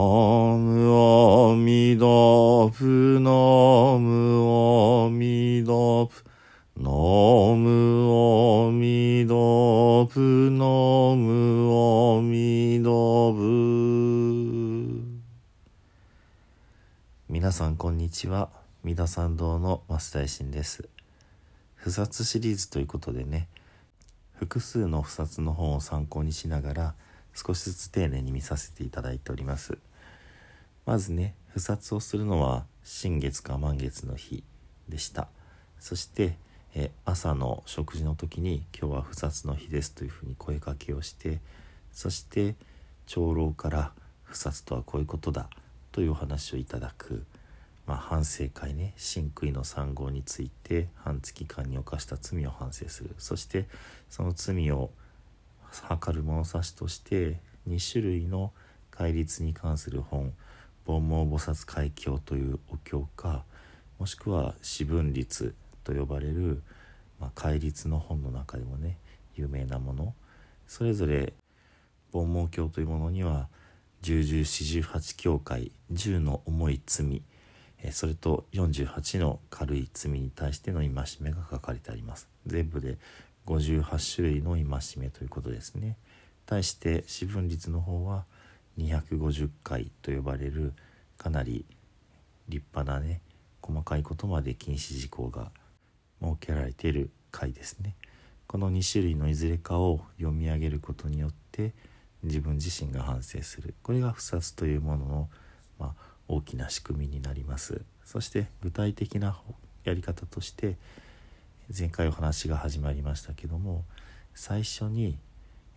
ムアミダプナムアミダプナムアミダプナムアミダプ皆さんこんにちは。三田参道の増大臣です。不殺シリーズということでね。複数の不殺の本を参考にしながら少しずつ丁寧に見させていただいております。まずね不殺をするのは新月か満月の日でした。そしてえ朝の食事の時に今日は不殺の日ですというふうに声かけをしてそして長老から不殺とはこういうことだというお話をいただく、まあ、反省会ね真悔の3号について半月間に犯した罪を反省する。そしてその罪を測る物差しとして2種類の戒律に関する本「煩悩菩薩海峡」というお経かもしくは四分律と呼ばれる、まあ、戒律の本の中でもね有名なもの。それぞれ煩悩経というものには十十四十八教会10の重い罪それと48の軽い罪に対しての戒めが書かれてあります。全部で58種類の戒めということですね。対して四分律の方は250回と呼ばれるかなり立派なね細かいことまで禁止事項が設けられている回ですね。この2種類のいずれかを読み上げることによって自分自身が反省する。これが不殺というものの、まあ、大きな仕組みになります。そして具体的なやり方として前回お話が始まりましたけども最初に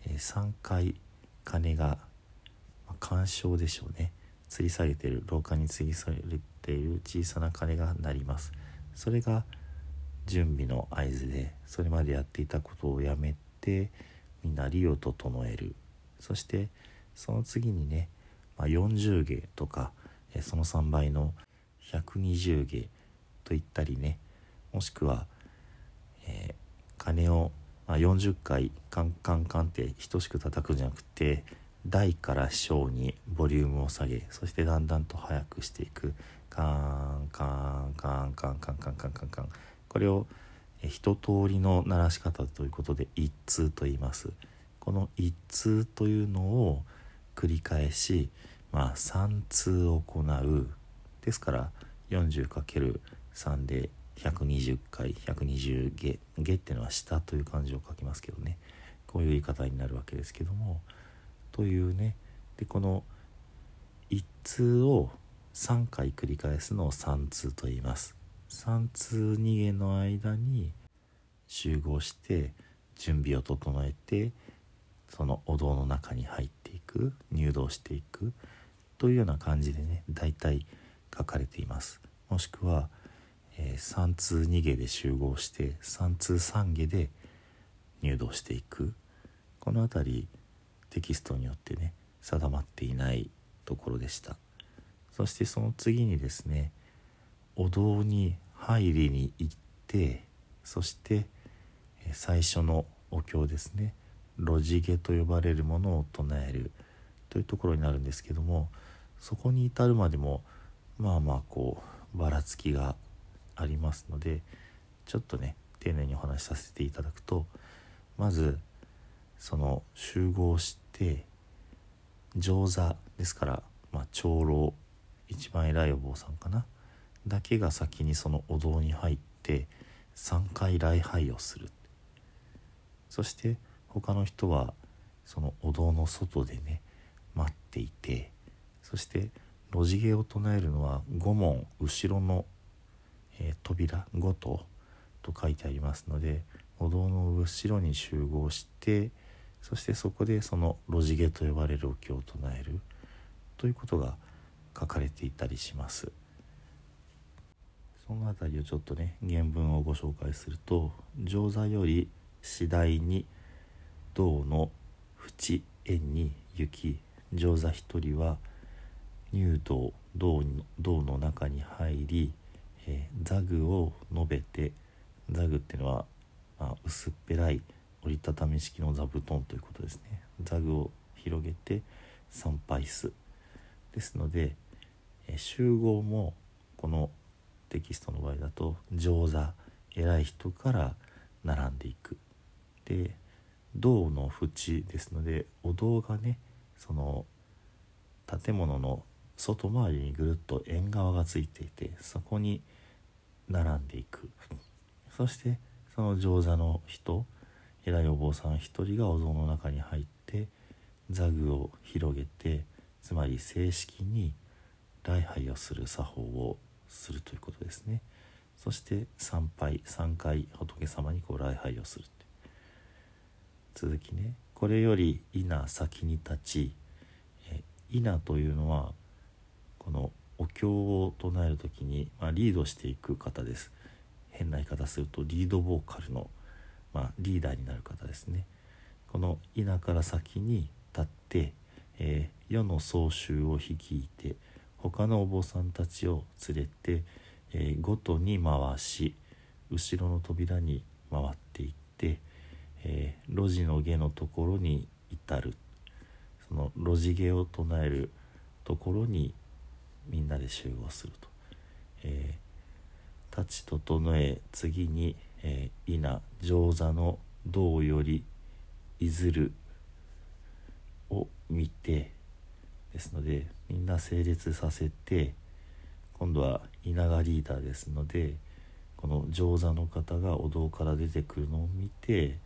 3回鐘が干渉でしょうね。吊り下げている廊下に吊り下げている小さな鐘が鳴ります。それが準備の合図でそれまでやっていたことをやめてみんな理を整える。そしてその次にね、まあ、40下とかその3倍の120下といったりねもしくはえー、鐘を、まあ、40回カンカンカンって等しく叩くんじゃなくて大から小にボリュームを下げそしてだんだんと速くしていく。カンカンカンカンカンカンカンカンカン。これを一通りの鳴らし方ということで一通と言います。この一通というのを繰り返しまあ3通行う。ですから 40×3 で120回120下下っていうのは下という漢字を書きますけどね。こういう言い方になるわけですけども。というね。でこの1通を3回繰り返すのを3通と言います。3通2下の間に集合して準備を整えてそのお堂の中に入っていく入道していくというような感じでね大体書かれています。もしくはえー、3通2下で集合して3通3下で入道していく。この辺りテキストによってね定まっていないところでした。そしてその次にですねお堂に入りに行ってそして最初のお経ですね路地下と呼ばれるものを唱えるというところになるんですけどもそこに至るまでもまあまあこうばらつきがありますのでちょっとね丁寧にお話しさせていただくとまずその集合して上座ですから、まあ、長老一番偉いお坊さんかな？だけが先にそのお堂に入って3回礼拝をする。そして他の人はそのお堂の外でね待っていてそして路地芸を唱えるのは5門後ろのえー、扉ごとと書いてありますのでお堂の後ろに集合してそしてそこでその路地下と呼ばれるお経を唱える。ということが書かれていたりします。その辺りをちょっとね原文をご紹介すると「上座より次第に道の淵縁に行き上座一人は入道道の中に入りえー、ザグを述べてザグっていうのは、まあ、薄っぺらい折りたたみ式の座布団ということですね。ザグを広げて参拝す。ですので、え集合もこのテキストの場合だと上座偉い人から並んでいく。で銅の縁ですのでお堂がねその建物の外回りにぐるっと縁側がついていてそこに並んでいく。そしてその上座の人偉いお坊さん一人がお像の中に入って座具を広げてつまり正式に礼拝をする作法をするということですね。そして参拝3回仏様にこう礼拝をする続きね。これより稲先に立ち稲というのはこのお経を唱える時に、まあ、リードしていく方です。変な言い方するとリードボーカルの、まあ、リーダーになる方ですねこの稲から先に立って、えー、世の総集を率いて他のお坊さんたちを連れて、えー、ごとに回し後ろの扉に回っていって、えー、路地の下のところに至るその路地下を唱えるところにみんなで集合すると。えー、立ち整え次に、えー、稲上座の銅よりいずるを見てですのでみんな整列させて今度は稲がリーダーですのでこの上座の方がお堂から出てくるのを見て、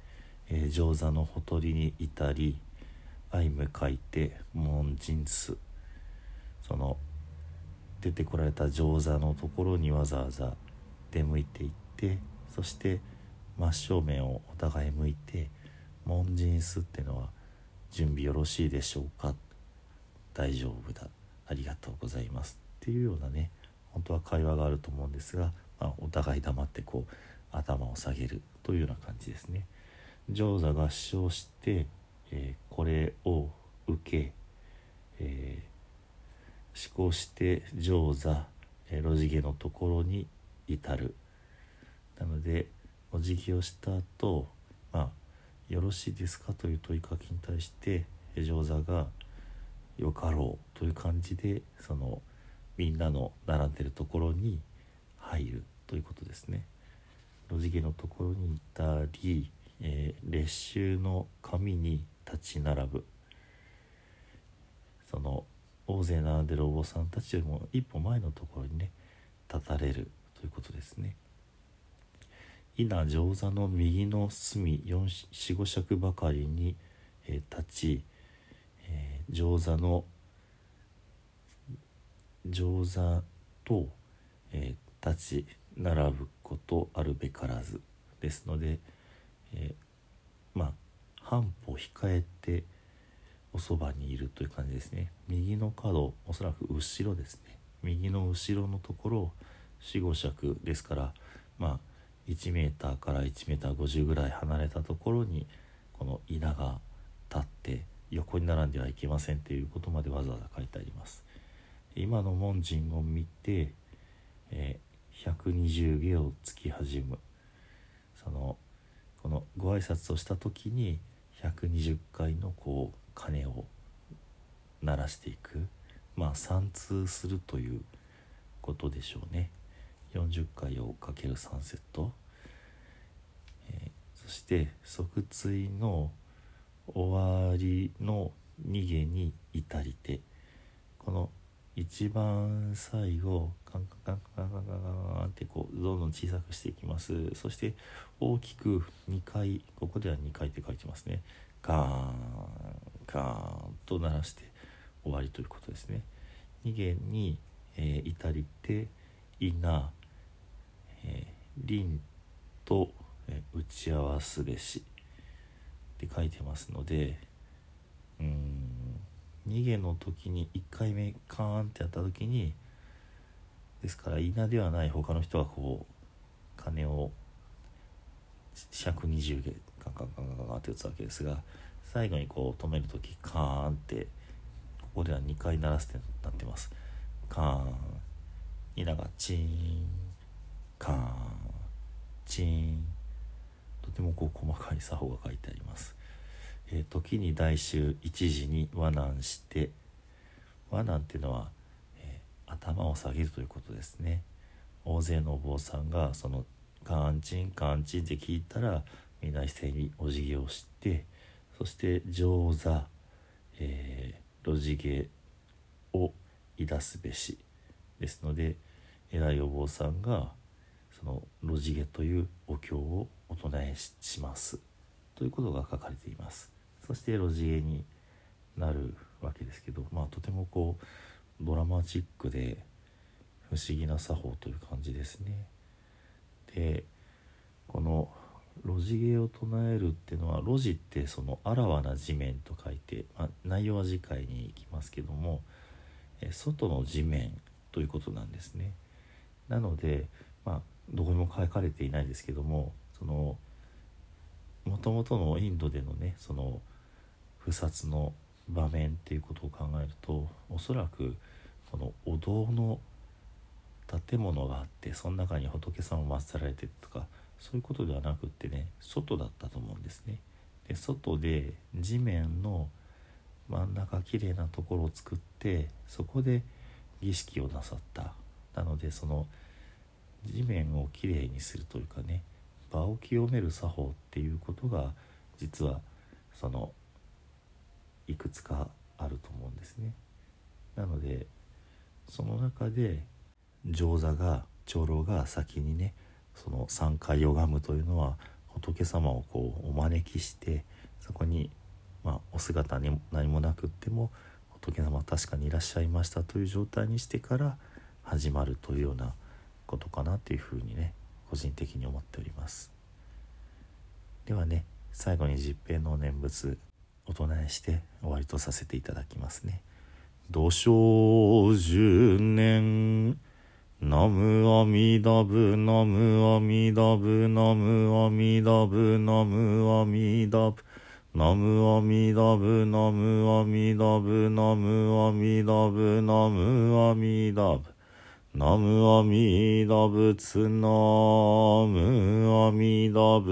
えー、上座のほとりにいたり相向かいて門人数その出てこられた上座のところにわざわざ出向いていってそして真正面をお互い向いて門人数ってのは準備よろしいでしょうか？大丈夫だ。ありがとうございます。っていうようなね本当は会話があると思うんですが、まあ、お互い黙ってこう頭を下げるというような感じですね。上座合唱して、えー、これを受け、えー、思考して上座、えー、路地下のところに至る。なのでお辞儀をした後まあよろしいですかという問いかけに対して上座が「よかろうという感じでそのみんなの並んでるところに入るということですね。路地毛のところにいたり、えー、列収の紙に立ち並ぶその大勢並んでるお坊さんたちよりも一歩前のところにね立たれるということですね。稲上座の右の隅45尺ばかりに、えー、立ちえー、上座の上座と、えー、立ち並ぶことあるべからずですので、えー、まあ半歩控えておそばにいるという感じですね。右の角おそらく後ろですね。右の後ろのところ45尺ですからまあ 1m から 1m50 ぐらい離れたところにこの稲が立って横に並んではいけませんということまでわざわざ書いてあります。今の門人を見て、えー、120下を突き始む。そのこのご挨拶をした時に120回のこう鐘を鳴らしていく。まあ3通するということでしょうね。40回をかける3セット、そして即追の「終わりの逃げに至りてこの一番最後カンカンカンカンカンカンカンってこうどんどん小さくしていきます。そして大きく2回ここでは2回って書いてますね。カーンカーンと鳴らして終わりということですね。逃げに、えー、至りて稲、えー、凛と、え、打ち合わすべしって書いてますのでうん逃げの時に1回目カーンってやった時にですから稲ではない他の人がこう鐘を120下カンカンカンカンカンって打つわけですが最後にこう止める時カーンってここでは2回鳴らすってなってます。カーン。稲がチーン。カーン。チーン。とてもこう細かい作法が書いてあります。えー、時に大衆一時に和難して和なんていうのは、えー、頭を下げるということですね大勢のお坊さんがその「カンチンカンチン」って聞いたらみんな一斉にお辞儀をしてそして上座、えー、路地芸をいだすべしですので偉いお坊さんがその路地毛というお経をお唱えします。ということが書かれています。そして路地毛になるわけですけどまあとてもこうドラマチックで不思議な作法という感じですね。でこの路地芸を唱えるっていうのは路地ってそのあらわな地面と書いて、まあ、内容は次回に行きますけどもえ外の地面ということなんですね。なのでどこにも書かれていないですけどもそのもともとのインドでのねその不殺の場面っていうことを考えるとおそらくこのお堂の建物があってその中に仏様を祀られてるとかそういうことではなくってね外だったと思うんですね。で外で地面の真ん中きれいなところを作ってそこで儀式をなさったなのでその地面をきれいにするというかね場を清める作法っていうことが実はそのいくつかあると思うんですね。なのでその中で上座が長老が先にねその3回拝むというのは仏様をこうお招きしてそこにまあ、お姿に何もなくっても仏様確かにいらっしゃいましたという状態にしてから始まるというようなことかなというふうにね個人的に思っております。ではね最後に十平の念仏お唱えして終わりとさせていただきますね「土生十年。ナムアミダブナムアミダブナムアミダブナムアミダブ」ナムアミダブナムアミダブナムアミダブナムアミダブナムアミダブツナムアミダブ